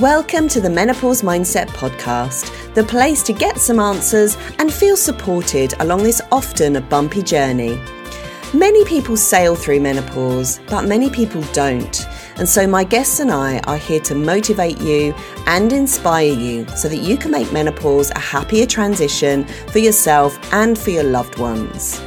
Welcome to the Menopause Mindset Podcast, the place to get some answers and feel supported along this often a bumpy journey. Many people sail through menopause, but many people don't. And so, my guests and I are here to motivate you and inspire you so that you can make menopause a happier transition for yourself and for your loved ones.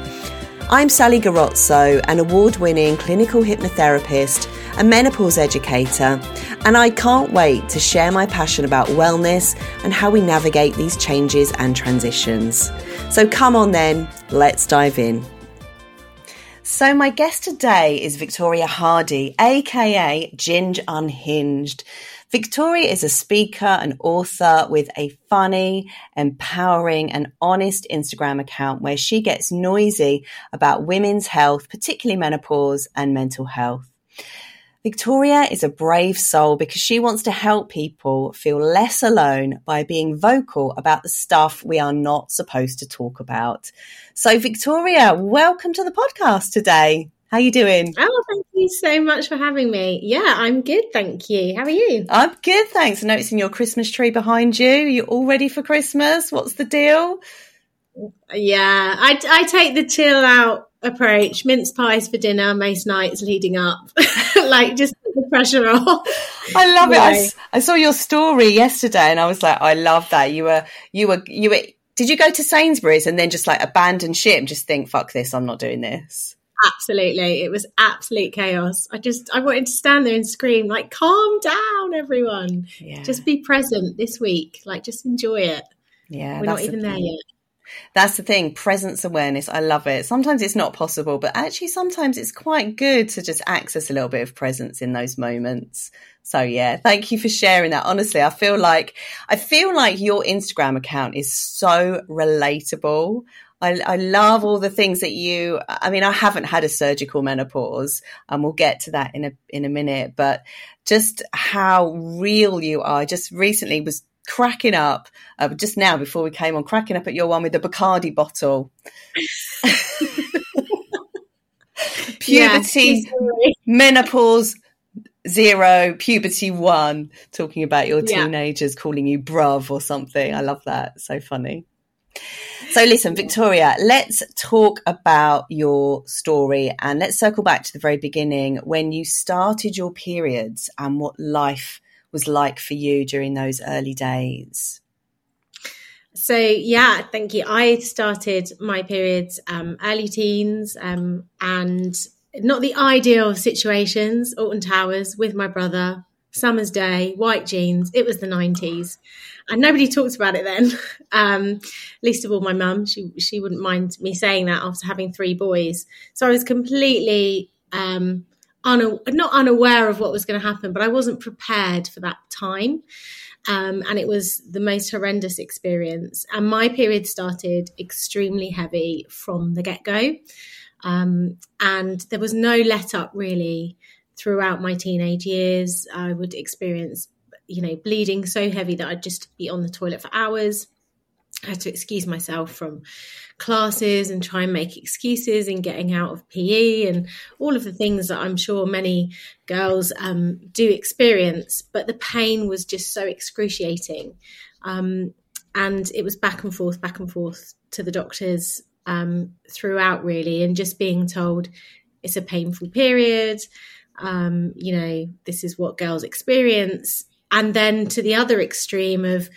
I'm Sally Garozzo, an award winning clinical hypnotherapist, a menopause educator, and I can't wait to share my passion about wellness and how we navigate these changes and transitions. So come on then, let's dive in. So, my guest today is Victoria Hardy, aka Ginge Unhinged. Victoria is a speaker and author with a funny, empowering, and honest Instagram account where she gets noisy about women's health, particularly menopause and mental health. Victoria is a brave soul because she wants to help people feel less alone by being vocal about the stuff we are not supposed to talk about. So, Victoria, welcome to the podcast today. How are you doing? Oh, thank you so much for having me. Yeah, I'm good, thank you. How are you? I'm good, thanks. I'm noticing your Christmas tree behind you. You all ready for Christmas? What's the deal? Yeah, I, I take the chill out approach. Mince pies for dinner most nights leading up. like just the pressure off. I love it. I, I, saw your story yesterday and I was like, I love that. You were, you were, you were, did you go to Sainsbury's and then just like abandon ship and just think, fuck this, I'm not doing this? Absolutely. It was absolute chaos. I just, I wanted to stand there and scream, like, calm down, everyone. Yeah. Just be present this week. Like, just enjoy it. Yeah. We're not even the there yet. That's the thing, presence awareness. I love it. Sometimes it's not possible, but actually sometimes it's quite good to just access a little bit of presence in those moments. So yeah, thank you for sharing that. Honestly, I feel like I feel like your Instagram account is so relatable. I, I, love all the things that you. I mean, I haven't had a surgical menopause, and we'll get to that in a in a minute. But just how real you are. Just recently was cracking up uh, just now before we came on, cracking up at your one with the Bacardi bottle. puberty, yeah, menopause zero, puberty one, talking about your teenagers yeah. calling you bruv or something. I love that. So funny. So listen, Victoria, let's talk about your story and let's circle back to the very beginning when you started your periods and what life was like for you during those early days. So yeah, thank you. I started my periods um, early teens um, and not the ideal situations. Alton Towers with my brother, summer's day, white jeans. It was the nineties, and nobody talked about it then. Um, least of all, my mum. She she wouldn't mind me saying that after having three boys. So I was completely um, not unaware of what was going to happen, but I wasn't prepared for that time. Um, and it was the most horrendous experience. And my period started extremely heavy from the get go. Um, and there was no let up really throughout my teenage years. I would experience, you know, bleeding so heavy that I'd just be on the toilet for hours. I had to excuse myself from classes and try and make excuses in getting out of PE and all of the things that I'm sure many girls um, do experience. But the pain was just so excruciating. Um, and it was back and forth, back and forth to the doctors um, throughout, really, and just being told it's a painful period. Um, you know, this is what girls experience. And then to the other extreme of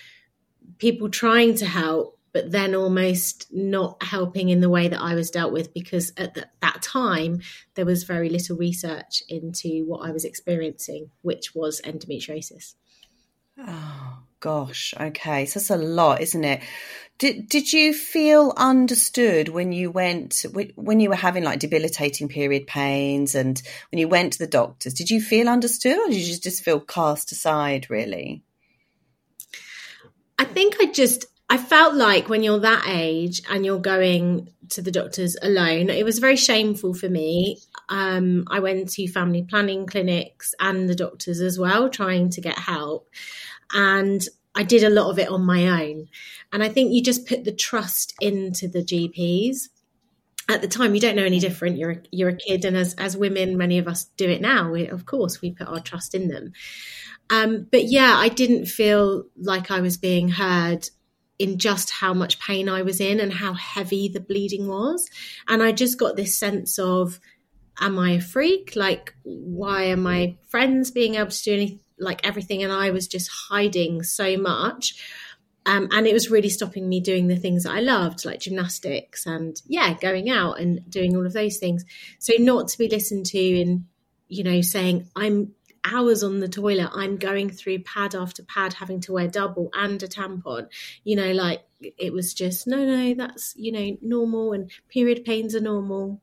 people trying to help but then almost not helping in the way that I was dealt with because at the, that time there was very little research into what I was experiencing, which was endometriosis. Oh gosh, okay, so that's a lot, isn't it? Did did you feel understood when you went when you were having like debilitating period pains and when you went to the doctors? Did you feel understood, or did you just feel cast aside? Really, I think I just I felt like when you're that age and you're going to the doctors alone, it was very shameful for me. Um, I went to family planning clinics and the doctors as well, trying to get help. And I did a lot of it on my own. And I think you just put the trust into the GPs. At the time, you don't know any different. You're a, you're a kid, and as as women, many of us do it now. We, of course, we put our trust in them. Um, but yeah, I didn't feel like I was being heard in just how much pain I was in and how heavy the bleeding was. And I just got this sense of, am I a freak? Like, why are my friends being able to do anything, like everything? And I was just hiding so much. Um, and it was really stopping me doing the things that I loved, like gymnastics and yeah, going out and doing all of those things. So not to be listened to in, you know saying I'm hours on the toilet, I'm going through pad after pad, having to wear double and a tampon. You know, like it was just no, no, that's you know normal, and period pains are normal.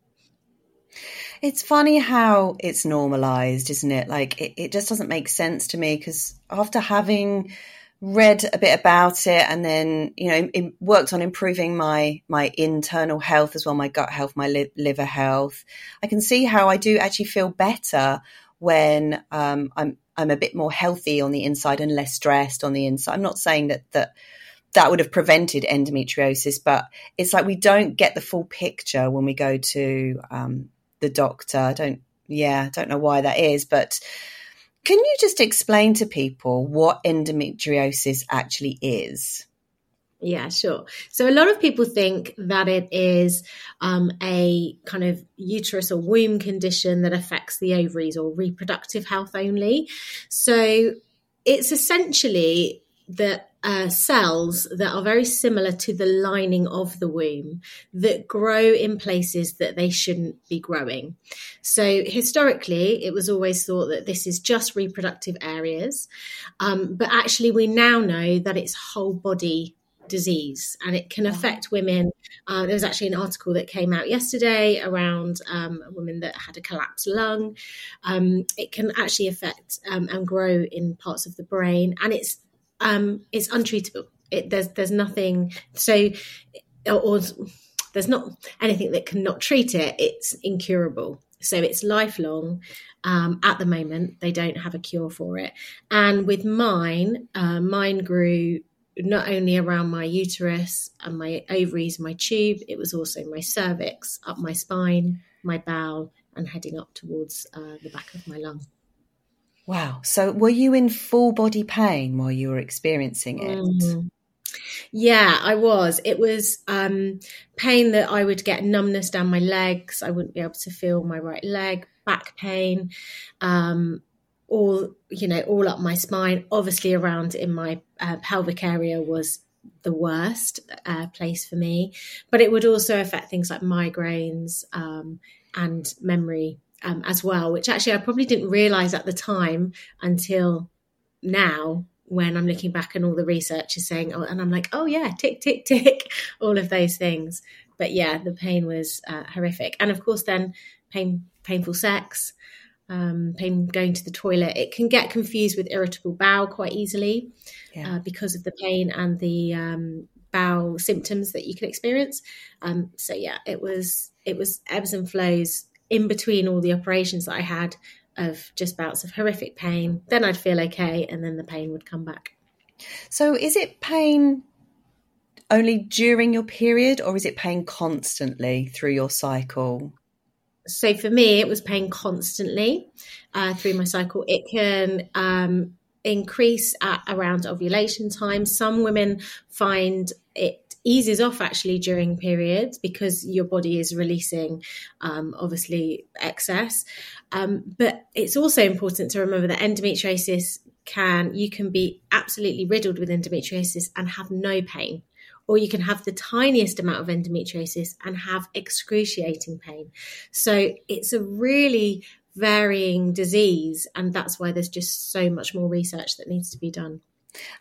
It's funny how it's normalized, isn't it? Like it, it just doesn't make sense to me because after having read a bit about it and then you know in, worked on improving my my internal health as well my gut health my li- liver health i can see how i do actually feel better when um, i'm i'm a bit more healthy on the inside and less stressed on the inside i'm not saying that that that would have prevented endometriosis but it's like we don't get the full picture when we go to um, the doctor i don't yeah i don't know why that is but can you just explain to people what endometriosis actually is? Yeah, sure. So a lot of people think that it is um, a kind of uterus or womb condition that affects the ovaries or reproductive health only. So it's essentially the uh, cells that are very similar to the lining of the womb that grow in places that they shouldn't be growing. So, historically, it was always thought that this is just reproductive areas, um, but actually, we now know that it's whole body disease and it can affect women. Uh, there was actually an article that came out yesterday around um, a woman that had a collapsed lung. Um, it can actually affect um, and grow in parts of the brain, and it's um, it's untreatable. It, there's there's nothing so or, or there's not anything that can not treat it. It's incurable. So it's lifelong. Um, at the moment, they don't have a cure for it. And with mine, uh, mine grew not only around my uterus and my ovaries, my tube, it was also my cervix, up my spine, my bowel, and heading up towards uh, the back of my lung. Wow. So were you in full body pain while you were experiencing it? Mm. Yeah, I was. It was um, pain that I would get numbness down my legs. I wouldn't be able to feel my right leg, back pain, um, all you know, all up my spine. Obviously, around in my uh, pelvic area was the worst uh, place for me, but it would also affect things like migraines um, and memory um, as well, which actually I probably didn't realize at the time until now when I'm looking back and all the research is saying, oh, and I'm like, oh yeah, tick, tick, tick, all of those things. But yeah, the pain was uh, horrific. And of course, then pain, painful sex, um, pain going to the toilet. It can get confused with irritable bowel quite easily yeah. uh, because of the pain and the um, bowel symptoms that you can experience. Um, so yeah, it was it was ebbs and flows in between all the operations that I had of just bouts of horrific pain. Then I'd feel okay, and then the pain would come back. So, is it pain only during your period, or is it pain constantly through your cycle? So, for me, it was pain constantly uh, through my cycle. It can um, increase at around ovulation time. Some women find it eases off actually during periods because your body is releasing um, obviously excess. Um, but it's also important to remember that endometriosis can you can be absolutely riddled with endometriosis and have no pain or you can have the tiniest amount of endometriosis and have excruciating pain. So it's a really varying disease, and that's why there's just so much more research that needs to be done.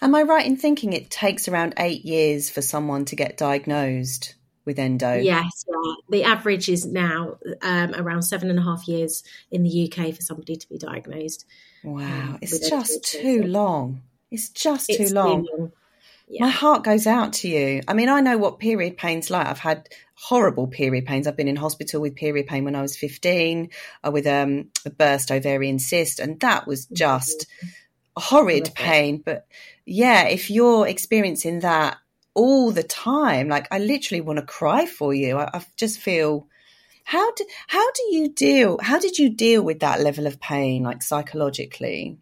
Am I right in thinking it takes around eight years for someone to get diagnosed with endo? Yes, yeah. the average is now um, around seven and a half years in the UK for somebody to be diagnosed. Wow, um, it's just too long. It's just it's too long. long. Yeah. My heart goes out to you. I mean, I know what period pain's like. I've had horrible period pains. I've been in hospital with period pain when I was 15 uh, with um, a burst ovarian cyst, and that was just. Mm-hmm horrid pain. But yeah, if you're experiencing that all the time, like I literally want to cry for you. I, I just feel how do how do you deal? How did you deal with that level of pain, like psychologically?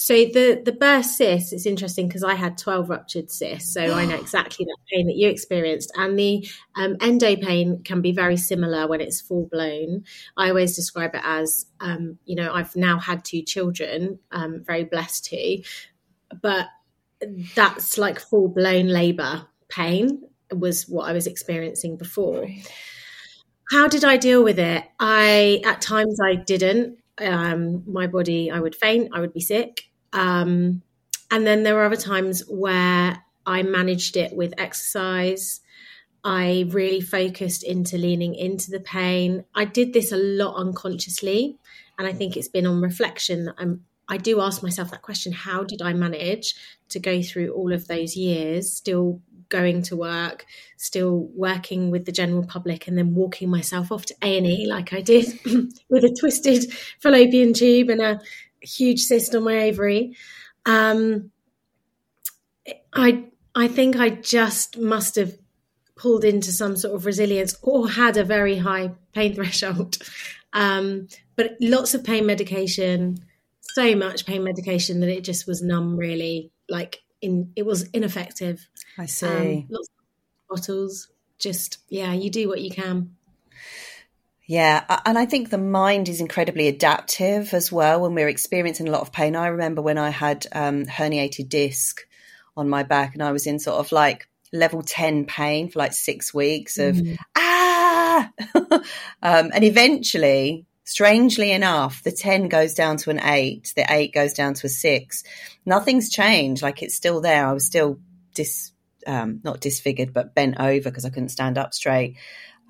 So the the burst cyst is interesting because I had twelve ruptured cysts, so I know exactly that pain that you experienced, and the um, endo pain can be very similar when it's full blown. I always describe it as, um, you know, I've now had two children, um, very blessed to, but that's like full blown labour pain was what I was experiencing before. Right. How did I deal with it? I at times I didn't. Um, my body, I would faint, I would be sick. Um, and then there were other times where I managed it with exercise. I really focused into leaning into the pain. I did this a lot unconsciously. And I think it's been on reflection that I'm, I do ask myself that question how did I manage to go through all of those years, still going to work, still working with the general public, and then walking myself off to A and E like I did with a twisted fallopian tube and a huge cyst on my ovary. Um, I I think I just must have pulled into some sort of resilience or had a very high pain threshold. Um, but lots of pain medication, so much pain medication that it just was numb. Really, like in it was ineffective. I see. Um, lots of bottles. Just yeah, you do what you can. Yeah, and I think the mind is incredibly adaptive as well when we're experiencing a lot of pain. I remember when I had um, herniated disc on my back and I was in sort of like level 10 pain for like six weeks of mm. ah um, and eventually strangely enough the 10 goes down to an 8 the 8 goes down to a 6 nothing's changed like it's still there i was still dis um, not disfigured but bent over because i couldn't stand up straight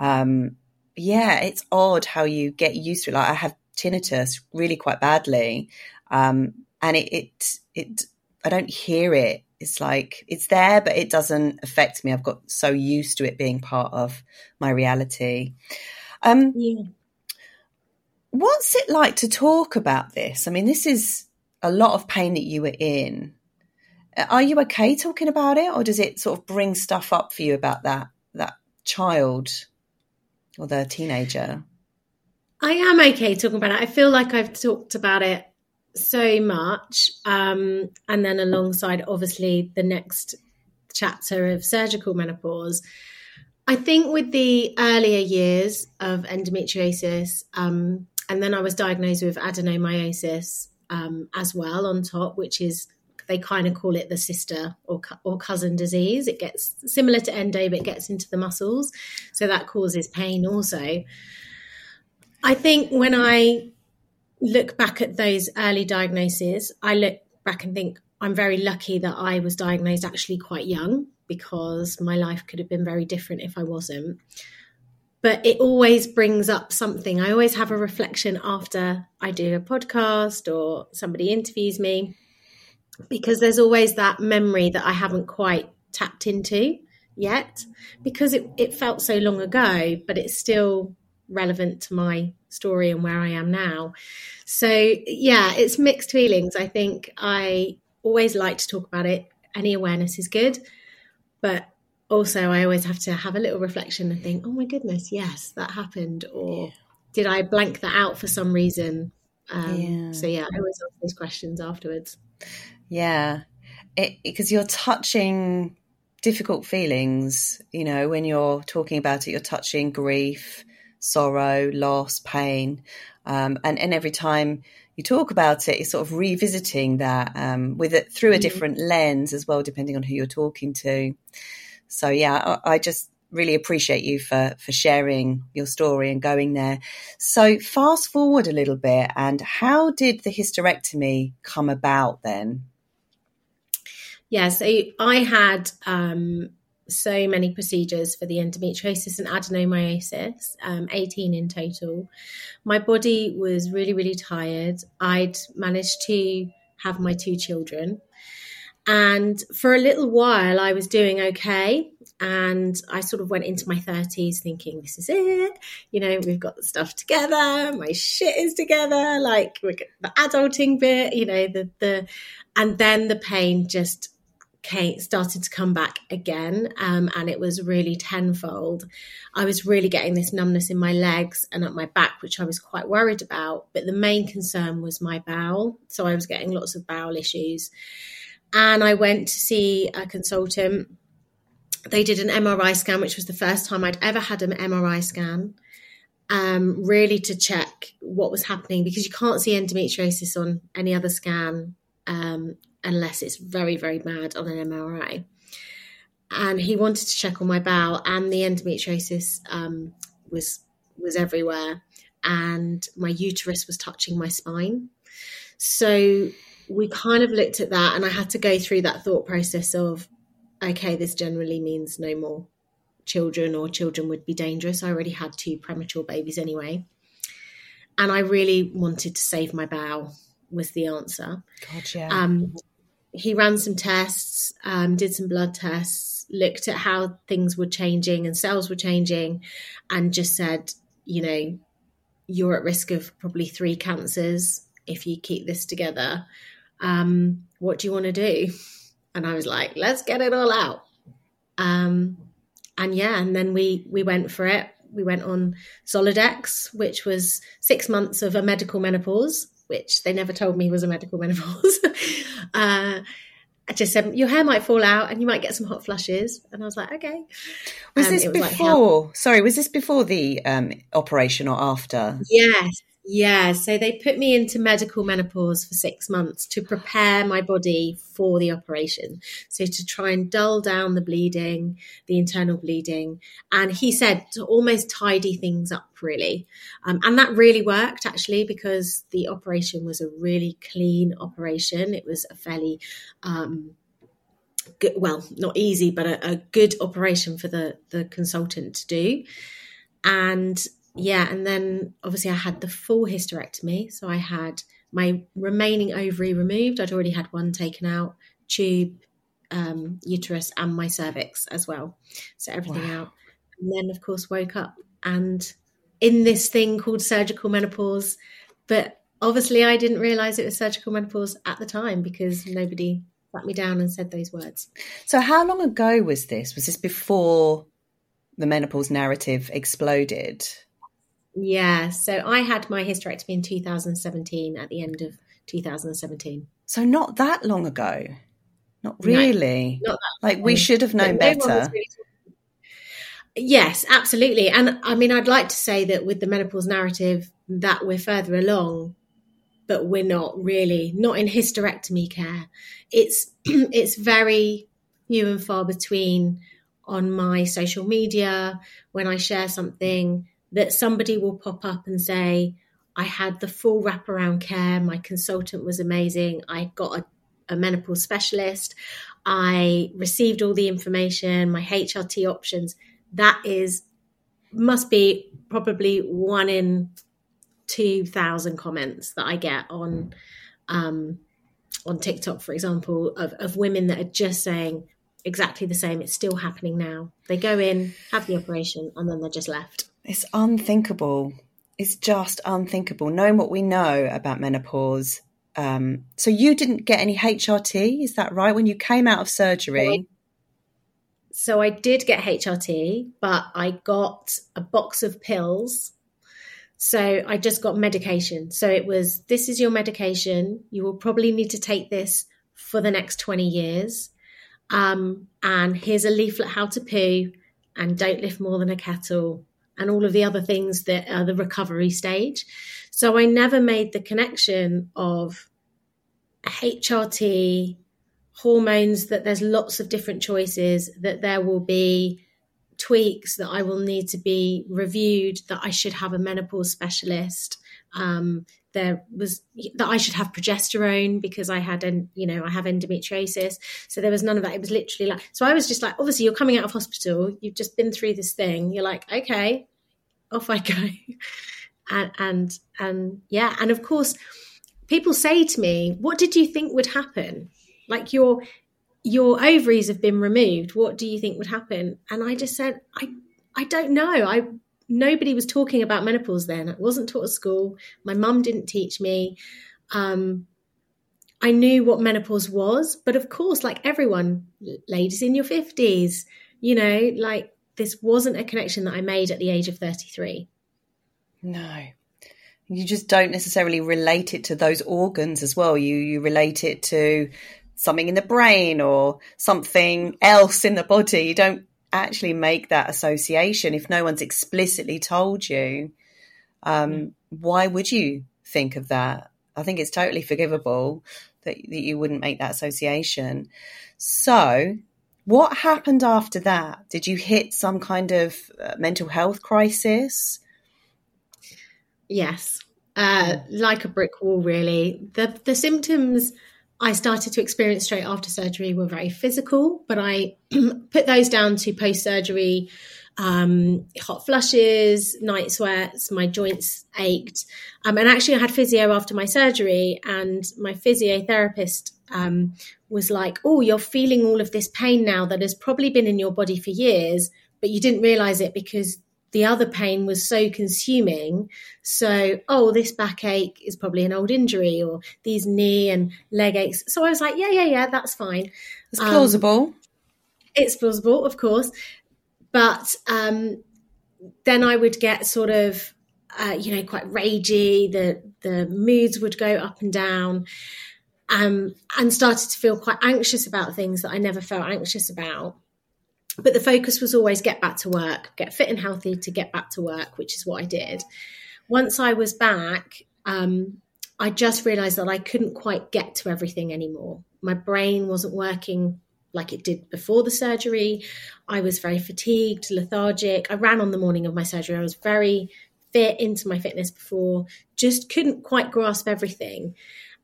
um, yeah, it's odd how you get used to it. Like I have tinnitus really quite badly, um, and it, it it I don't hear it. It's like it's there, but it doesn't affect me. I've got so used to it being part of my reality. Um, yeah. What's it like to talk about this? I mean, this is a lot of pain that you were in. Are you okay talking about it, or does it sort of bring stuff up for you about that that child? Or the teenager? I am okay talking about it. I feel like I've talked about it so much. Um, and then alongside, obviously, the next chapter of surgical menopause. I think with the earlier years of endometriosis, um, and then I was diagnosed with adenomyosis um, as well on top, which is they kind of call it the sister or, or cousin disease. It gets similar to endo, but it gets into the muscles. So that causes pain also. I think when I look back at those early diagnoses, I look back and think I'm very lucky that I was diagnosed actually quite young because my life could have been very different if I wasn't. But it always brings up something. I always have a reflection after I do a podcast or somebody interviews me because there's always that memory that I haven't quite tapped into yet because it, it felt so long ago, but it's still relevant to my story and where I am now. So, yeah, it's mixed feelings. I think I always like to talk about it. Any awareness is good, but also I always have to have a little reflection and think, oh my goodness, yes, that happened. Or yeah. did I blank that out for some reason? Um, yeah. So, yeah, I always ask those questions afterwards. Yeah, because you're touching difficult feelings. You know, when you're talking about it, you're touching grief, sorrow, loss, pain, um, and and every time you talk about it, you're sort of revisiting that um, with it through a mm-hmm. different lens as well, depending on who you're talking to. So yeah, I, I just really appreciate you for for sharing your story and going there. So fast forward a little bit, and how did the hysterectomy come about then? Yeah, so I had um, so many procedures for the endometriosis and adenomyosis, um, 18 in total. My body was really, really tired. I'd managed to have my two children. And for a little while, I was doing okay. And I sort of went into my 30s thinking, this is it. You know, we've got the stuff together. My shit is together. Like, the adulting bit, you know, the, the, and then the pain just came, started to come back again, um, and it was really tenfold. I was really getting this numbness in my legs and at my back, which I was quite worried about. But the main concern was my bowel, so I was getting lots of bowel issues. And I went to see a consultant. They did an MRI scan, which was the first time I'd ever had an MRI scan. Um, really to check what was happening because you can't see endometriosis on any other scan um, unless it's very, very bad on an MRI. And he wanted to check on my bowel, and the endometriosis um, was was everywhere, and my uterus was touching my spine. So we kind of looked at that, and I had to go through that thought process of, okay, this generally means no more children, or children would be dangerous. I already had two premature babies anyway, and I really wanted to save my bowel was the answer. Yeah. Um, he ran some tests, um, did some blood tests, looked at how things were changing and cells were changing, and just said, you know, you're at risk of probably three cancers if you keep this together. Um, what do you want to do? And I was like, let's get it all out. Um, and yeah, and then we we went for it. We went on Zoladex, which was six months of a medical menopause which they never told me was a medical menopause. uh, I just said your hair might fall out and you might get some hot flushes, and I was like, okay. Was um, this was before? Like, sorry, was this before the um, operation or after? Yes, yeah, so they put me into medical menopause for six months to prepare my body for the operation. So to try and dull down the bleeding, the internal bleeding. And he said to almost tidy things up, really. Um, and that really worked actually because the operation was a really clean operation. It was a fairly, um, good, well, not easy, but a, a good operation for the, the consultant to do. And yeah, and then obviously I had the full hysterectomy. So I had my remaining ovary removed. I'd already had one taken out, tube, um, uterus, and my cervix as well. So everything wow. out. And then, of course, woke up and in this thing called surgical menopause. But obviously, I didn't realize it was surgical menopause at the time because nobody sat me down and said those words. So, how long ago was this? Was this before the menopause narrative exploded? Yeah. So I had my hysterectomy in 2017 at the end of 2017. So not that long ago. Not really. No, not like we should have known better. Really yes, absolutely. And I mean, I'd like to say that with the menopause narrative that we're further along, but we're not really. Not in hysterectomy care. It's it's very few and far between on my social media when I share something that somebody will pop up and say, I had the full wraparound care. My consultant was amazing. I got a, a menopause specialist. I received all the information, my HRT options. That is, must be probably one in 2,000 comments that I get on, um, on TikTok, for example, of, of women that are just saying exactly the same. It's still happening now. They go in, have the operation, and then they're just left. It's unthinkable. It's just unthinkable. Knowing what we know about menopause. Um, so you didn't get any HRT, is that right? When you came out of surgery? So I did get HRT, but I got a box of pills. So I just got medication. So it was this is your medication. You will probably need to take this for the next 20 years. Um, and here's a leaflet how to poo and don't lift more than a kettle and all of the other things that are the recovery stage. So I never made the connection of HRT, hormones, that there's lots of different choices, that there will be tweaks, that I will need to be reviewed, that I should have a menopause specialist. Um, there was that I should have progesterone because I had, an you know, I have endometriosis. So there was none of that. It was literally like, so I was just like, obviously, you're coming out of hospital, you've just been through this thing. You're like, okay, off I go, and and and yeah, and of course, people say to me, "What did you think would happen?" Like your your ovaries have been removed. What do you think would happen? And I just said, I I don't know. I nobody was talking about menopause then. I wasn't taught at school. My mum didn't teach me. Um, I knew what menopause was, but of course, like everyone, ladies in your 50s, you know, like this wasn't a connection that I made at the age of 33. No. You just don't necessarily relate it to those organs as well. You you relate it to something in the brain or something else in the body. You don't actually make that association if no one's explicitly told you. Um, mm. why would you think of that? I think it's totally forgivable that, that you wouldn't make that association. So, what happened after that? Did you hit some kind of uh, mental health crisis? Yes, uh, like a brick wall, really. The the symptoms I started to experience straight after surgery were very physical, but I put those down to post surgery um, hot flushes, night sweats, my joints ached. Um, and actually, I had physio after my surgery, and my physiotherapist um, was like, Oh, you're feeling all of this pain now that has probably been in your body for years, but you didn't realize it because the other pain was so consuming. So, oh, this backache is probably an old injury, or these knee and leg aches. So I was like, Yeah, yeah, yeah, that's fine. It's plausible. Um, it's plausible, of course. But um, then I would get sort of, uh, you know, quite ragey. The the moods would go up and down, um, and started to feel quite anxious about things that I never felt anxious about. But the focus was always get back to work, get fit and healthy to get back to work, which is what I did. Once I was back, um, I just realized that I couldn't quite get to everything anymore. My brain wasn't working like it did before the surgery. I was very fatigued, lethargic. I ran on the morning of my surgery. I was very fit into my fitness before, just couldn't quite grasp everything.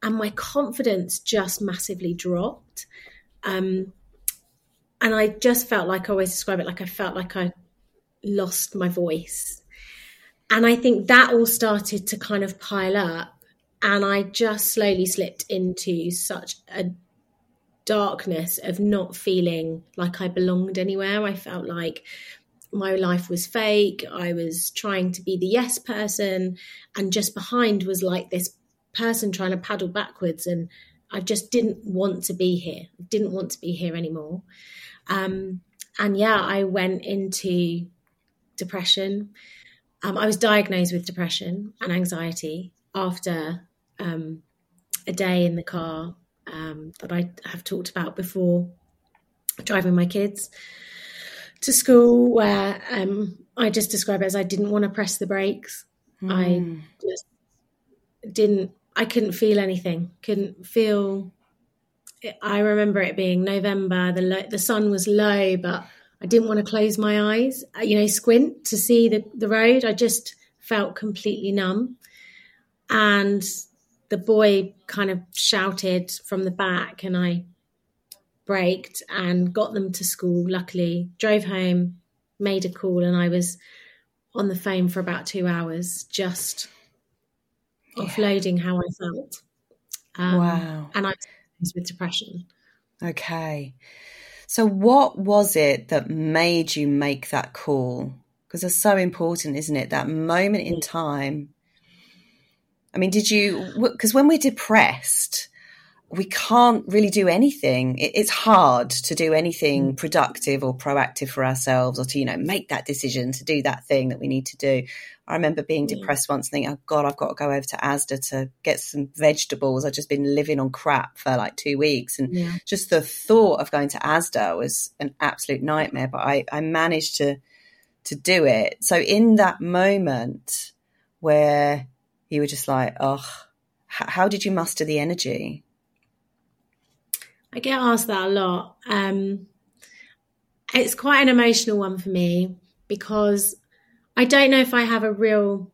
And my confidence just massively dropped. Um, and I just felt like I always describe it like I felt like I lost my voice. And I think that all started to kind of pile up. And I just slowly slipped into such a darkness of not feeling like I belonged anywhere. I felt like my life was fake. I was trying to be the yes person, and just behind was like this person trying to paddle backwards. And I just didn't want to be here, didn't want to be here anymore. Um, and yeah, I went into depression. Um, I was diagnosed with depression and anxiety after um, a day in the car um, that I have talked about before, driving my kids to school, where um, I just describe it as I didn't want to press the brakes. Mm. I hmm. just didn't. I couldn't feel anything. Couldn't feel. I remember it being November. The the sun was low, but I didn't want to close my eyes. Uh, you know, squint to see the the road. I just felt completely numb, and the boy kind of shouted from the back and I braked and got them to school. Luckily, drove home, made a call, and I was on the phone for about two hours, just yeah. offloading how I felt. Um, wow. And I with depression. Okay. So, what was it that made you make that call? Because it's so important, isn't it? That moment in mm. time I mean, did you, because when we're depressed, we can't really do anything. it's hard to do anything mm. productive or proactive for ourselves or to, you know, make that decision to do that thing that we need to do. I remember being depressed once thinking, oh God, I've got to go over to Asda to get some vegetables. I've just been living on crap for like two weeks. And yeah. just the thought of going to Asda was an absolute nightmare. But I, I managed to to do it. So in that moment where you were just like, oh, how did you muster the energy? I get asked that a lot. Um, it's quite an emotional one for me because I don't know if I have a real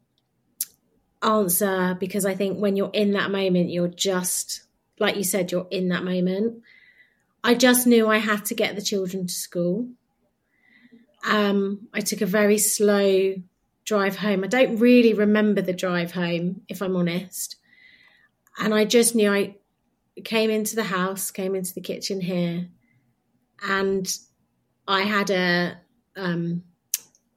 answer because I think when you're in that moment, you're just, like you said, you're in that moment. I just knew I had to get the children to school. Um, I took a very slow drive home. I don't really remember the drive home, if I'm honest. And I just knew I came into the house, came into the kitchen here, and I had a um,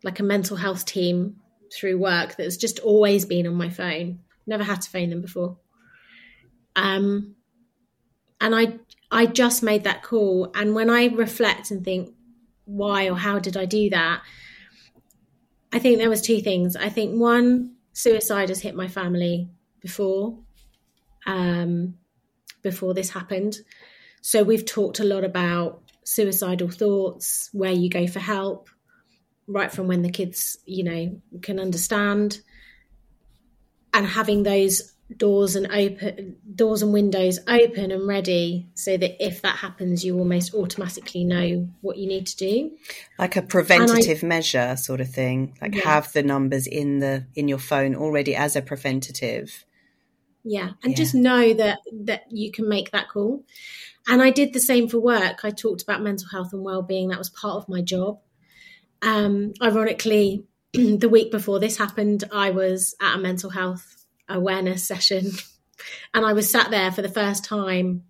like a mental health team through work that's just always been on my phone. Never had to phone them before. Um, and I I just made that call. And when I reflect and think, why or how did I do that? I think there was two things. I think one, suicide has hit my family before, um, before this happened. So we've talked a lot about suicidal thoughts, where you go for help, right from when the kids, you know, can understand, and having those doors and open doors and windows open and ready so that if that happens you almost automatically know what you need to do like a preventative I, measure sort of thing like yeah. have the numbers in the in your phone already as a preventative yeah and yeah. just know that that you can make that call and i did the same for work i talked about mental health and well-being that was part of my job um ironically the week before this happened i was at a mental health awareness session. And I was sat there for the first time,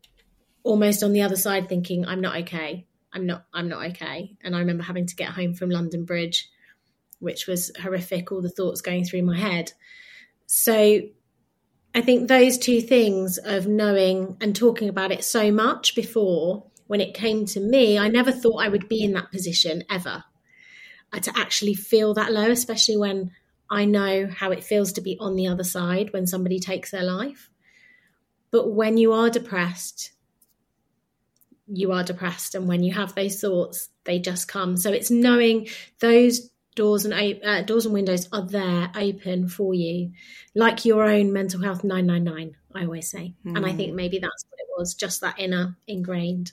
almost on the other side, thinking, I'm not okay. I'm not, I'm not okay. And I remember having to get home from London Bridge, which was horrific, all the thoughts going through my head. So I think those two things of knowing and talking about it so much before, when it came to me, I never thought I would be in that position ever. Uh, to actually feel that low, especially when I know how it feels to be on the other side when somebody takes their life. But when you are depressed, you are depressed. And when you have those thoughts, they just come. So it's knowing those doors and uh, doors and windows are there open for you like your own mental health 999 i always say mm. and i think hmm. maybe that's what it was just that inner ingrained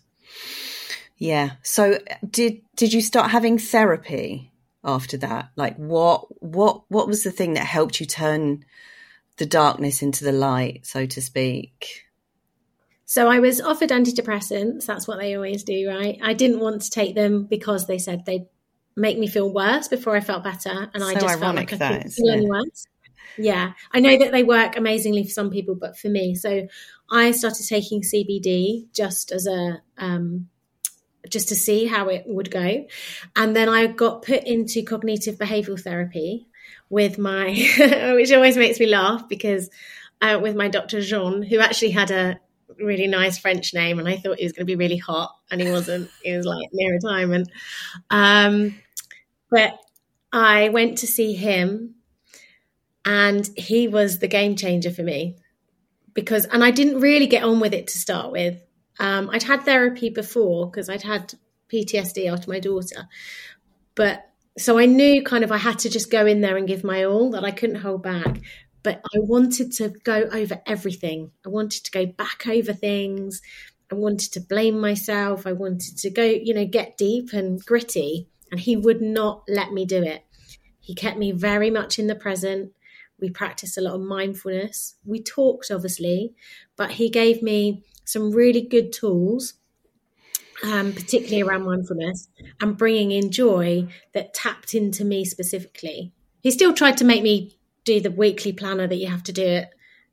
yeah so did did you start having therapy after that? Like what what what was the thing that helped you turn the darkness into the light, so to speak? So I was offered antidepressants. That's what they always do, right? I didn't want to take them because they said they'd make me feel worse before I felt better, and so I just felt like I couldn't feel any worse. Yeah, I know that they work amazingly for some people, but for me, so I started taking CBD just as a um, just to see how it would go. And then I got put into cognitive behavioral therapy with my, which always makes me laugh because uh, with my Dr. Jean, who actually had a really nice French name, and I thought he was going to be really hot, and he wasn't. he was like near retirement. Um, but I went to see him, and he was the game changer for me because, and I didn't really get on with it to start with. Um, I'd had therapy before because I'd had PTSD after my daughter, but so I knew kind of I had to just go in there and give my all, that I couldn't hold back. But I wanted to go over everything. I wanted to go back over things. I wanted to blame myself. I wanted to go, you know, get deep and gritty. And he would not let me do it. He kept me very much in the present. We practiced a lot of mindfulness. We talked, obviously, but he gave me some really good tools, um, particularly around mindfulness and bringing in joy that tapped into me specifically. He still tried to make me do the weekly planner that you have to do at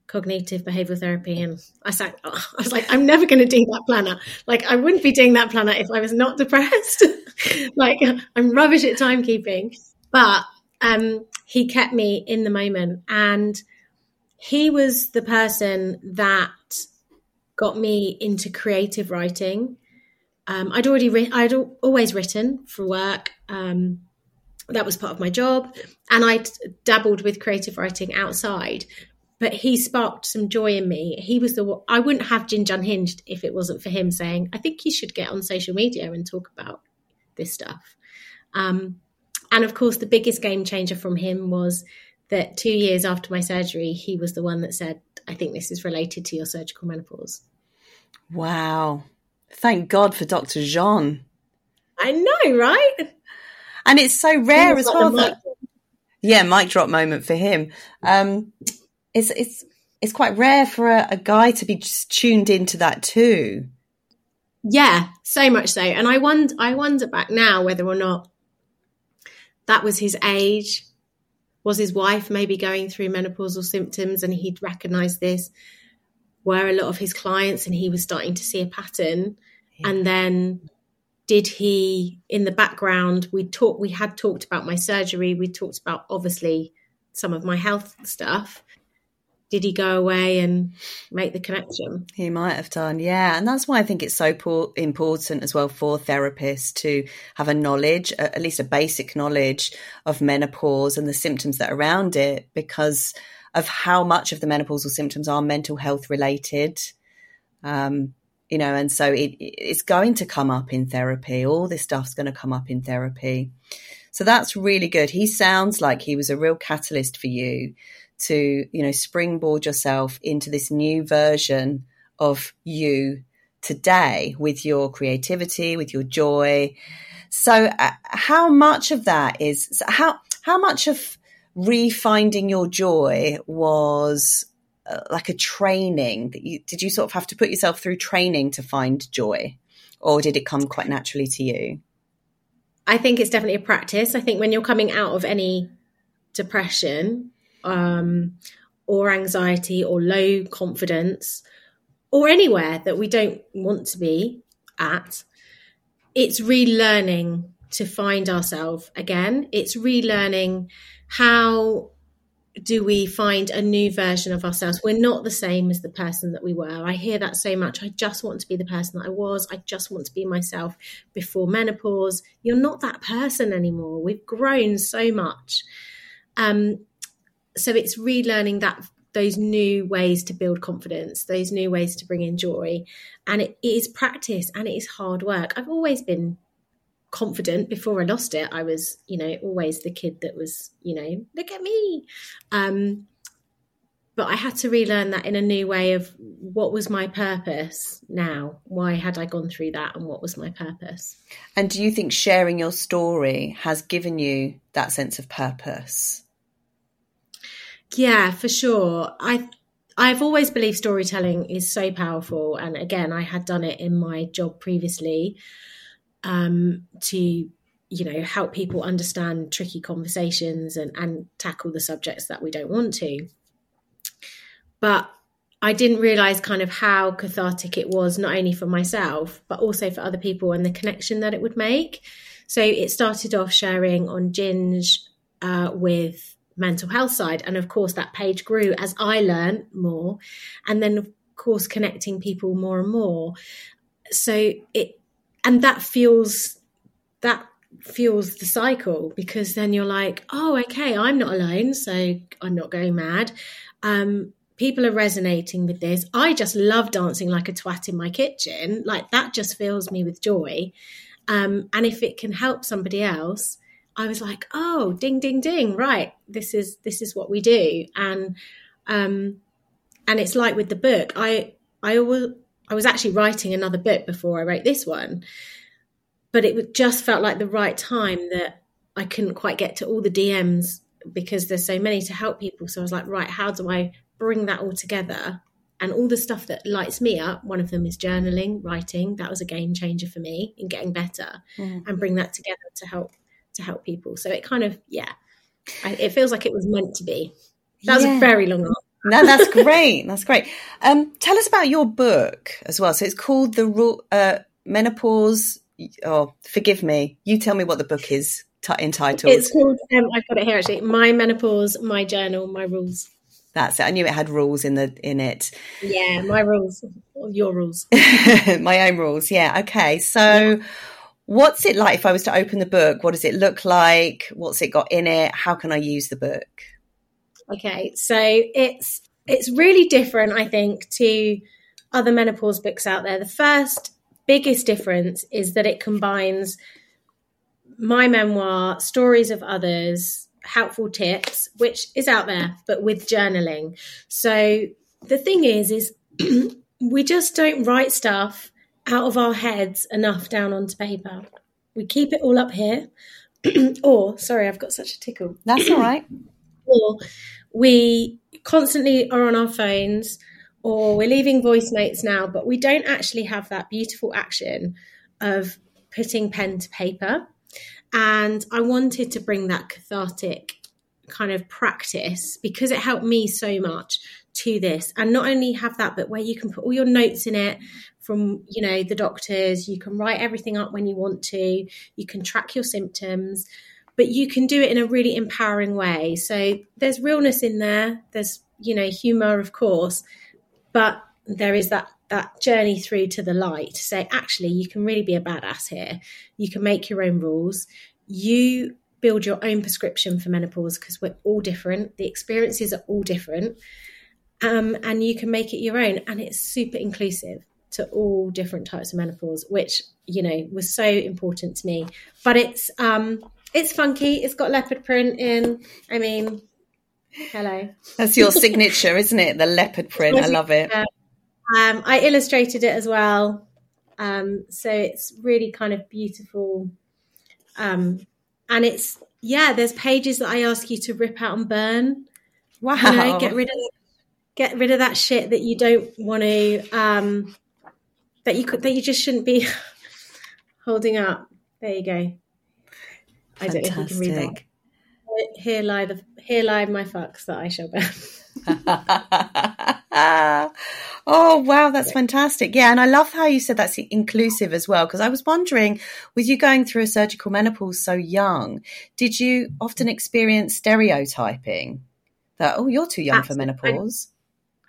cognitive behavioral therapy and I said I was like I'm never going to do that planner like I wouldn't be doing that planner if I was not depressed like I'm rubbish at timekeeping but um he kept me in the moment and he was the person that got me into creative writing. Um, I'd already I'd always written for work. Um, that was part of my job, and I'd dabbled with creative writing outside. But he sparked some joy in me. He was the I wouldn't have Ginge Unhinged if it wasn't for him saying, "I think you should get on social media and talk about this stuff." Um, and of course, the biggest game changer from him was that two years after my surgery, he was the one that said, I think this is related to your surgical menopause. Wow. Thank God for Dr. Jean. I know, right? And it's so rare as well. That, yeah, mic drop moment for him. Um, it's it's it's quite rare for a, a guy to be just tuned into that too. Yeah, so much so. And I wonder I wonder back now whether or not that was his age was his wife maybe going through menopausal symptoms and he'd recognized this? Were a lot of his clients and he was starting to see a pattern? Yeah. And then did he in the background we talked we had talked about my surgery we talked about obviously some of my health stuff did he go away and make the connection? He might have done, yeah. And that's why I think it's so po- important as well for therapists to have a knowledge, at least a basic knowledge of menopause and the symptoms that are around it, because of how much of the menopausal symptoms are mental health related. Um, you know, and so it, it's going to come up in therapy. All this stuff's going to come up in therapy. So that's really good. He sounds like he was a real catalyst for you to, you know, springboard yourself into this new version of you today with your creativity, with your joy. So uh, how much of that is how how much of refinding your joy was uh, like a training that you did you sort of have to put yourself through training to find joy or did it come quite naturally to you? I think it's definitely a practice. I think when you're coming out of any depression, um, or anxiety or low confidence or anywhere that we don't want to be at, it's relearning to find ourselves again. It's relearning how do we find a new version of ourselves? We're not the same as the person that we were. I hear that so much. I just want to be the person that I was. I just want to be myself before menopause. You're not that person anymore. We've grown so much. Um, so it's relearning that those new ways to build confidence, those new ways to bring in joy. And it is practice and it is hard work. I've always been confident before I lost it. I was, you know, always the kid that was, you know, look at me. Um, but I had to relearn that in a new way of what was my purpose now? Why had I gone through that and what was my purpose? And do you think sharing your story has given you that sense of purpose? Yeah, for sure. I I've always believed storytelling is so powerful, and again, I had done it in my job previously um, to you know help people understand tricky conversations and and tackle the subjects that we don't want to. But I didn't realize kind of how cathartic it was, not only for myself, but also for other people and the connection that it would make. So it started off sharing on Ginge uh, with mental health side. And of course, that page grew as I learned more. And then, of course, connecting people more and more. So it, and that feels, that fuels the cycle because then you're like, oh, okay, I'm not alone. So I'm not going mad. Um, people are resonating with this. I just love dancing like a twat in my kitchen. Like that just fills me with joy. Um, and if it can help somebody else, I was like, oh, ding, ding, ding, right. This is this is what we do, and um, and it's like with the book. I I was I was actually writing another book before I wrote this one, but it just felt like the right time that I couldn't quite get to all the DMs because there's so many to help people. So I was like, right, how do I bring that all together? And all the stuff that lights me up, one of them is journaling, writing. That was a game changer for me in getting better mm. and bring that together to help to help people. So it kind of, yeah, it feels like it was meant to be. That yeah. was a very long answer. no, that's great. That's great. Um, tell us about your book as well. So it's called the uh, Menopause. Oh, forgive me. You tell me what the book is t- entitled. It's called. Um, I've got it here actually. My menopause, my journal, my rules. That's it. I knew it had rules in the in it. Yeah, my rules, your rules, my own rules. Yeah. Okay. So. Yeah What's it like if I was to open the book? What does it look like? What's it got in it? How can I use the book? Okay, so it's it's really different, I think, to other menopause books out there. The first biggest difference is that it combines my memoir, stories of others, helpful tips, which is out there, but with journaling. So the thing is, is we just don't write stuff out of our heads enough down onto paper. We keep it all up here. or, sorry, I've got such a tickle. That's all right. or we constantly are on our phones or we're leaving voice notes now, but we don't actually have that beautiful action of putting pen to paper. And I wanted to bring that cathartic kind of practice because it helped me so much to this and not only have that but where you can put all your notes in it from you know the doctors you can write everything up when you want to you can track your symptoms but you can do it in a really empowering way so there's realness in there there's you know, humor, of course, but there is that that journey through to the light to say, actually, you can really be a badass here. You can make your own rules. You build your own prescription for menopause because we're all different. The experiences are all different. Um, and you can make it your own. And it's super inclusive to all different types of menopause, which, you know, was so important to me. But it's um it's funky, it's got leopard print in. I mean, hello. That's your signature, isn't it? The leopard print. I love it. Um, I illustrated it as well. Um, so it's really kind of beautiful. Um, and it's, yeah, there's pages that I ask you to rip out and burn. Wow. You know, get rid of get rid of that shit that you don't want to um that you could that you just shouldn't be holding up. There you go. Fantastic. I don't know if you can read that. Here lie the here lie my fucks that I shall burn. oh wow, that's fantastic. Yeah, and I love how you said that's inclusive as well because I was wondering with you going through a surgical menopause so young, did you often experience stereotyping that oh you're too young Absolutely. for menopause?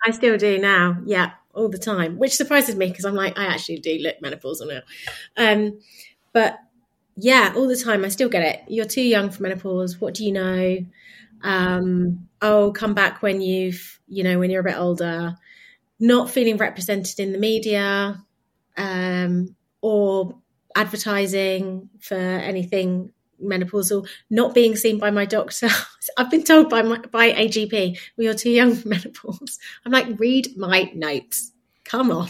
I, I still do now. Yeah, all the time, which surprises me because I'm like I actually do look menopausal now. Um but yeah, all the time I still get it. You're too young for menopause. What do you know? um, oh, come back when you've, you know, when you're a bit older, not feeling represented in the media, um, or advertising for anything menopausal, not being seen by my doctor. I've been told by my by a GP, we are too young for menopause. I'm like, read my notes. Come on.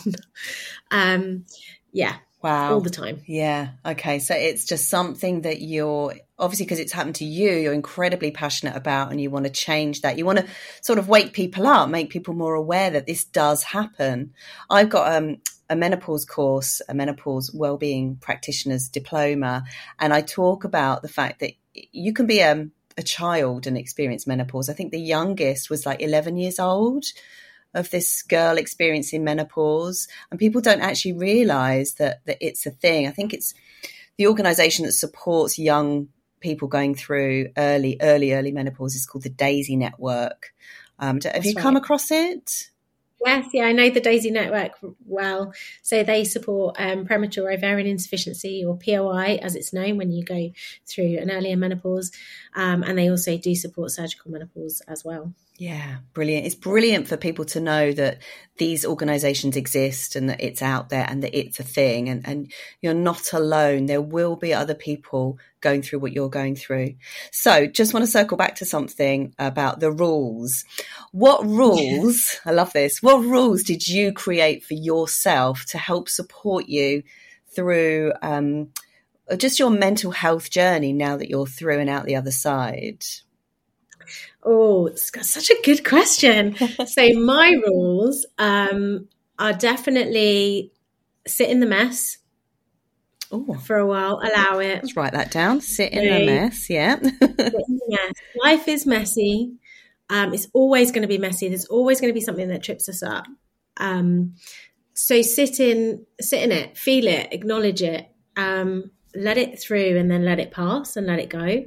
Um, yeah. Wow. All the time. Yeah. Okay. So it's just something that you're obviously because it's happened to you, you're incredibly passionate about and you want to change that. You want to sort of wake people up, make people more aware that this does happen. I've got um, a menopause course, a menopause wellbeing practitioner's diploma, and I talk about the fact that you can be a, um, a child and experience menopause. I think the youngest was like 11 years old of this girl experiencing menopause and people don't actually realize that that it's a thing i think it's the organization that supports young people going through early early early menopause is called the daisy network um, have That's you come right. across it Yes, yeah, I know the Daisy Network well. So they support um, premature ovarian insufficiency, or POI as it's known when you go through an earlier menopause. Um, and they also do support surgical menopause as well. Yeah, brilliant. It's brilliant for people to know that these organizations exist and that it's out there and that it's a thing and, and you're not alone. There will be other people going through what you're going through. So just want to circle back to something about the rules. What rules, I love this, what rules did you create for yourself to help support you through um, just your mental health journey now that you're through and out the other side? Oh, it's such a good question. so my rules um, are definitely sit in the mess Ooh. for a while, allow it. Let's write that down. Sit in the mess. Yeah. mess. Life is messy. Um, it's always going to be messy. There's always going to be something that trips us up. Um, so sit in, sit in it, feel it, acknowledge it, um, let it through, and then let it pass and let it go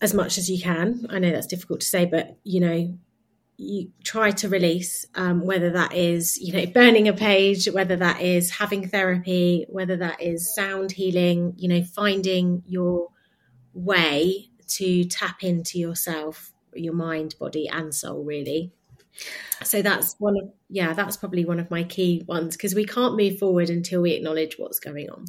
as much as you can. I know that's difficult to say, but you know, you try to release, um, whether that is, you know, burning a page, whether that is having therapy, whether that is sound healing, you know, finding your way to tap into yourself, your mind, body, and soul, really so that's one of yeah that's probably one of my key ones because we can't move forward until we acknowledge what's going on.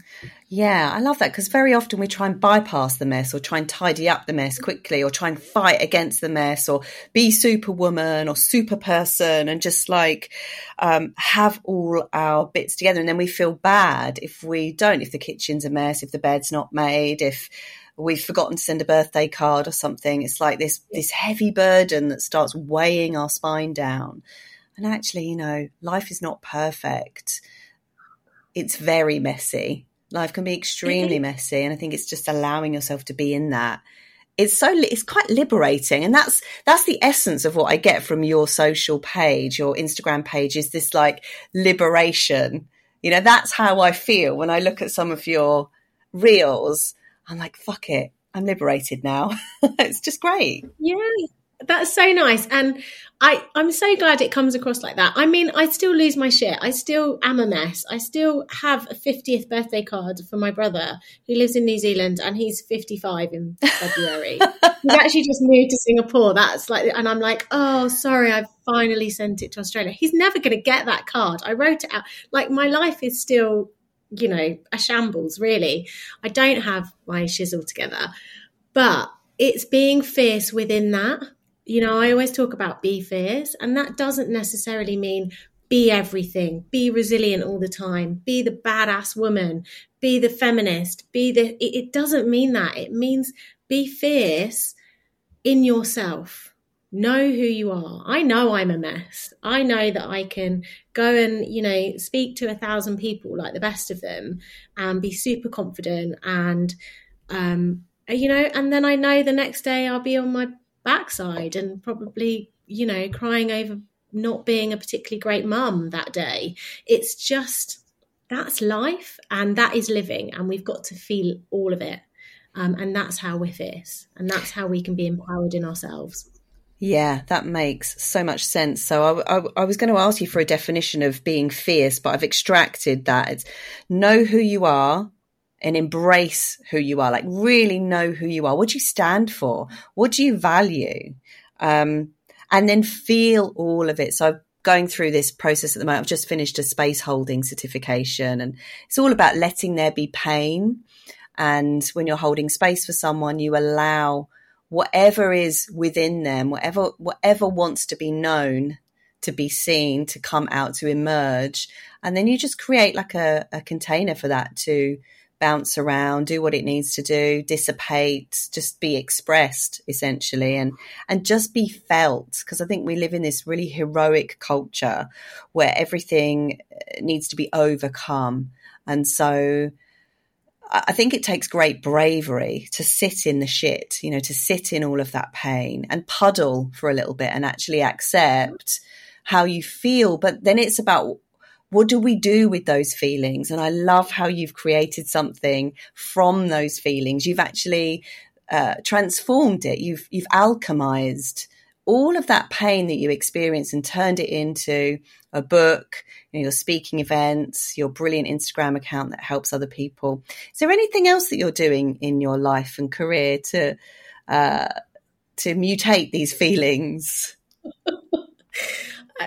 Yeah i love that because very often we try and bypass the mess or try and tidy up the mess quickly or try and fight against the mess or be superwoman or super person and just like um, have all our bits together. And then we feel bad if we don't if the kitchen's a mess if the bed's not made if we've forgotten to send a birthday card or something. It's like this this heavy burden that starts weighing our spine down. And actually, you know, life is not perfect. It's very messy. Life can be extremely messy, and I think it's just allowing yourself to be in that. It's so it's quite liberating, and that's that's the essence of what I get from your social page, your Instagram page. Is this like liberation? You know, that's how I feel when I look at some of your reels I'm like, fuck it. I'm liberated now. it's just great. Yeah. That's so nice. And I, I'm so glad it comes across like that. I mean, I still lose my shit. I still am a mess. I still have a 50th birthday card for my brother who lives in New Zealand and he's 55 in February. he's actually just moved to Singapore. That's like, and I'm like, oh, sorry, I've finally sent it to Australia. He's never going to get that card. I wrote it out. Like, my life is still, you know, a shambles, really. I don't have my shizzle together, but it's being fierce within that you know, I always talk about be fierce, and that doesn't necessarily mean be everything, be resilient all the time, be the badass woman, be the feminist, be the. It, it doesn't mean that. It means be fierce in yourself. Know who you are. I know I'm a mess. I know that I can go and, you know, speak to a thousand people like the best of them and be super confident and, um, you know, and then I know the next day I'll be on my backside and probably, you know, crying over not being a particularly great mum that day. It's just that's life and that is living, and we've got to feel all of it. Um, and that's how we're fierce, and that's how we can be empowered in ourselves. Yeah, that makes so much sense. So I, I, I, was going to ask you for a definition of being fierce, but I've extracted that. It's know who you are, and embrace who you are. Like really know who you are. What do you stand for? What do you value? Um, and then feel all of it. So I'm going through this process at the moment. I've just finished a space holding certification and it's all about letting there be pain. And when you're holding space for someone, you allow whatever is within them, whatever, whatever wants to be known to be seen, to come out, to emerge. And then you just create like a, a container for that to, bounce around, do what it needs to do, dissipate, just be expressed essentially and and just be felt because I think we live in this really heroic culture where everything uh, needs to be overcome. And so I think it takes great bravery to sit in the shit, you know, to sit in all of that pain and puddle for a little bit and actually accept how you feel. But then it's about what do we do with those feelings? And I love how you've created something from those feelings. You've actually uh, transformed it. You've you've alchemized all of that pain that you experienced and turned it into a book, you know, your speaking events, your brilliant Instagram account that helps other people. Is there anything else that you're doing in your life and career to uh, to mutate these feelings?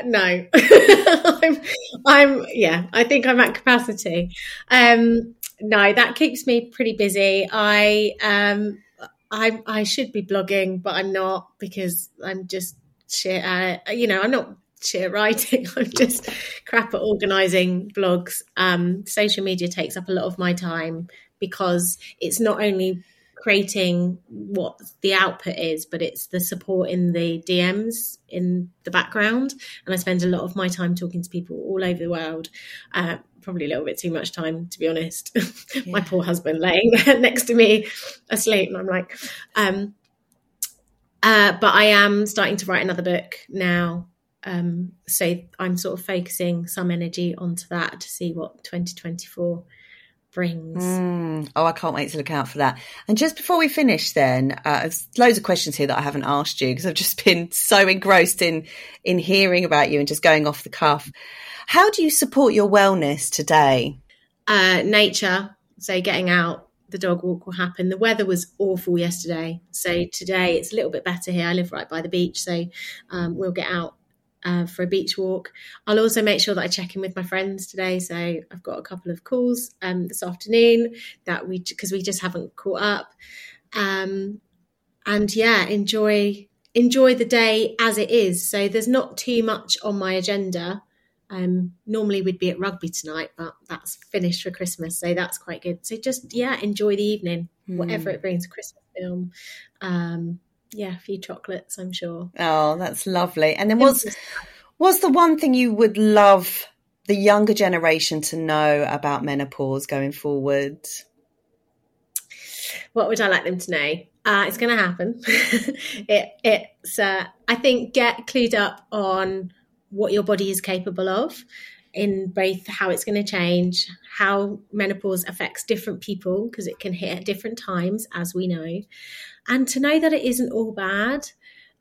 No, I'm, I'm, yeah, I think I'm at capacity. Um, no, that keeps me pretty busy. I, um, I, I should be blogging, but I'm not because I'm just shit at, you know, I'm not shit writing. I'm just crap at organizing blogs. Um, social media takes up a lot of my time because it's not only creating what the output is, but it's the support in the DMs in the background. And I spend a lot of my time talking to people all over the world. Uh, probably a little bit too much time, to be honest. Yeah. my poor husband laying next to me asleep. And I'm like, um, uh, but I am starting to write another book now. Um, so I'm sort of focusing some energy onto that to see what 2024 brings. Mm. Oh, I can't wait to look out for that. And just before we finish, then uh, there's loads of questions here that I haven't asked you because I've just been so engrossed in in hearing about you and just going off the cuff. How do you support your wellness today? Uh, nature, so getting out. The dog walk will happen. The weather was awful yesterday, so today it's a little bit better here. I live right by the beach, so um, we'll get out uh, for a beach walk. I'll also make sure that I check in with my friends today. So I've got a couple of calls um, this afternoon that we because we just haven't caught up. Um, and yeah, enjoy enjoy the day as it is. So there's not too much on my agenda. Um, normally we'd be at rugby tonight, but that's finished for Christmas, so that's quite good. So just yeah, enjoy the evening, mm. whatever it brings. Christmas film, um, yeah, a few chocolates, I'm sure. Oh, that's lovely. And then what's what's the one thing you would love the younger generation to know about menopause going forward? What would I like them to know? Uh, it's going to happen. it, it's, uh, I think, get clued up on what your body is capable of in both how it's going to change, how menopause affects different people, because it can hit at different times, as we know, and to know that it isn't all bad.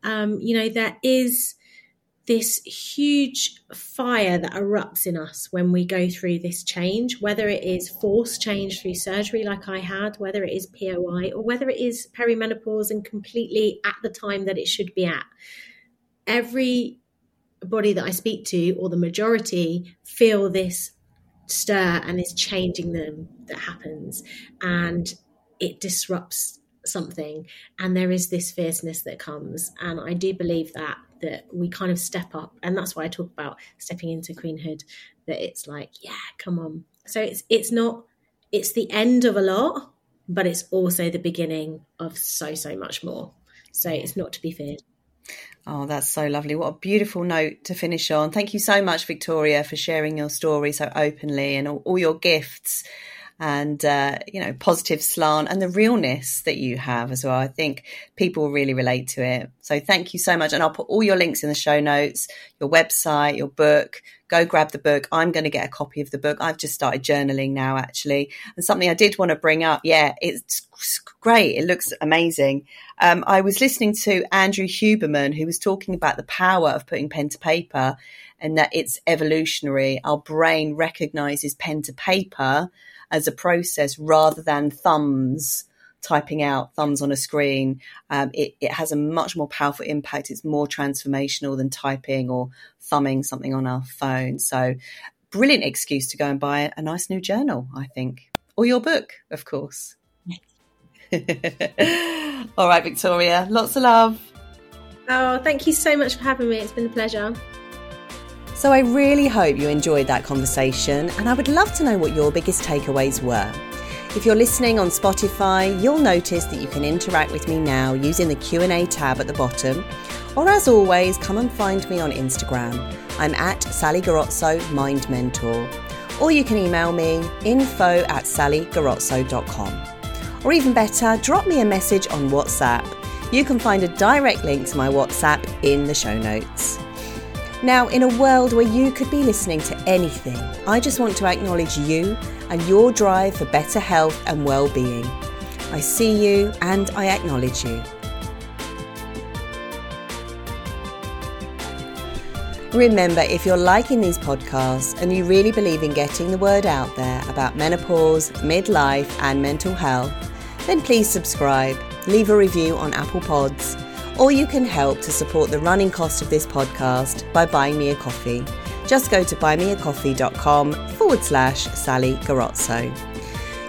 um, you know, there is this huge fire that erupts in us when we go through this change, whether it is forced change through surgery, like I had, whether it is POI, or whether it is perimenopause and completely at the time that it should be at. Every body that I speak to, or the majority, feel this stir and is changing them that happens. And it disrupts something. And there is this fierceness that comes. And i do believe that that we kind of step up. And that's why i talk about stepping into queenhood that it's like yeah come on. So it's it's not it's the end of a lot but it's also the beginning of so so much more. So it's not to be feared Oh, that's so lovely. What a beautiful note to finish on. Thank you so much, Victoria, for sharing your story so openly and all, all your gifts and uh, you know positive slant and the realness that you have as well. I think people really relate to it. So thank you so much, and I'll put all your links in the show notes, your website, your book. Go grab the book. I'm going to get a copy of the book. I've just started journaling now, actually, and something I did want to bring up. Yeah, it's great. It looks amazing. Um, I was listening to Andrew Huberman, who was talking about the power of putting pen to paper and that it's evolutionary. Our brain recognizes pen to paper as a process rather than thumbs typing out thumbs on a screen. Um, it, it, has a much more powerful impact. It's more transformational than typing or thumbing something on our phone. So, brilliant excuse to go and buy a nice new journal, I think, or your book, of course. All right, Victoria, lots of love. Oh, thank you so much for having me. It's been a pleasure. So I really hope you enjoyed that conversation and I would love to know what your biggest takeaways were. If you're listening on Spotify, you'll notice that you can interact with me now using the Q&A tab at the bottom. Or as always, come and find me on Instagram. I'm at Sally Garozzo Mind Mentor. Or you can email me info at sallygarozzo.com. Or even better, drop me a message on WhatsApp. You can find a direct link to my WhatsApp in the show notes. Now, in a world where you could be listening to anything, I just want to acknowledge you and your drive for better health and well being. I see you and I acknowledge you. Remember, if you're liking these podcasts and you really believe in getting the word out there about menopause, midlife, and mental health, then please subscribe, leave a review on Apple Pods or you can help to support the running cost of this podcast by buying me a coffee. Just go to buymeacoffee.com forward slash Sally Garozzo.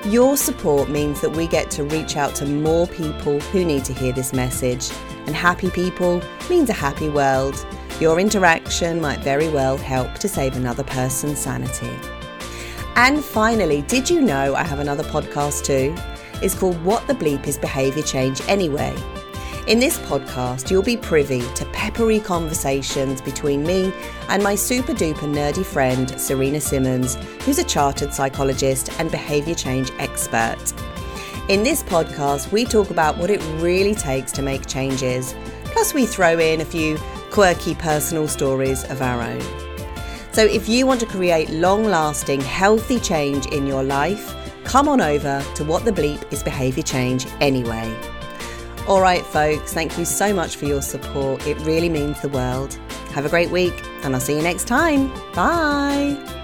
Your support means that we get to reach out to more people who need to hear this message, and happy people means a happy world. Your interaction might very well help to save another person's sanity. And finally, did you know I have another podcast too? It's called What the Bleep is Behaviour Change Anyway. In this podcast, you'll be privy to peppery conversations between me and my super duper nerdy friend, Serena Simmons, who's a chartered psychologist and behaviour change expert. In this podcast, we talk about what it really takes to make changes, plus, we throw in a few quirky personal stories of our own. So, if you want to create long lasting, healthy change in your life, come on over to What the Bleep is Behaviour Change anyway. All right, folks, thank you so much for your support. It really means the world. Have a great week, and I'll see you next time. Bye.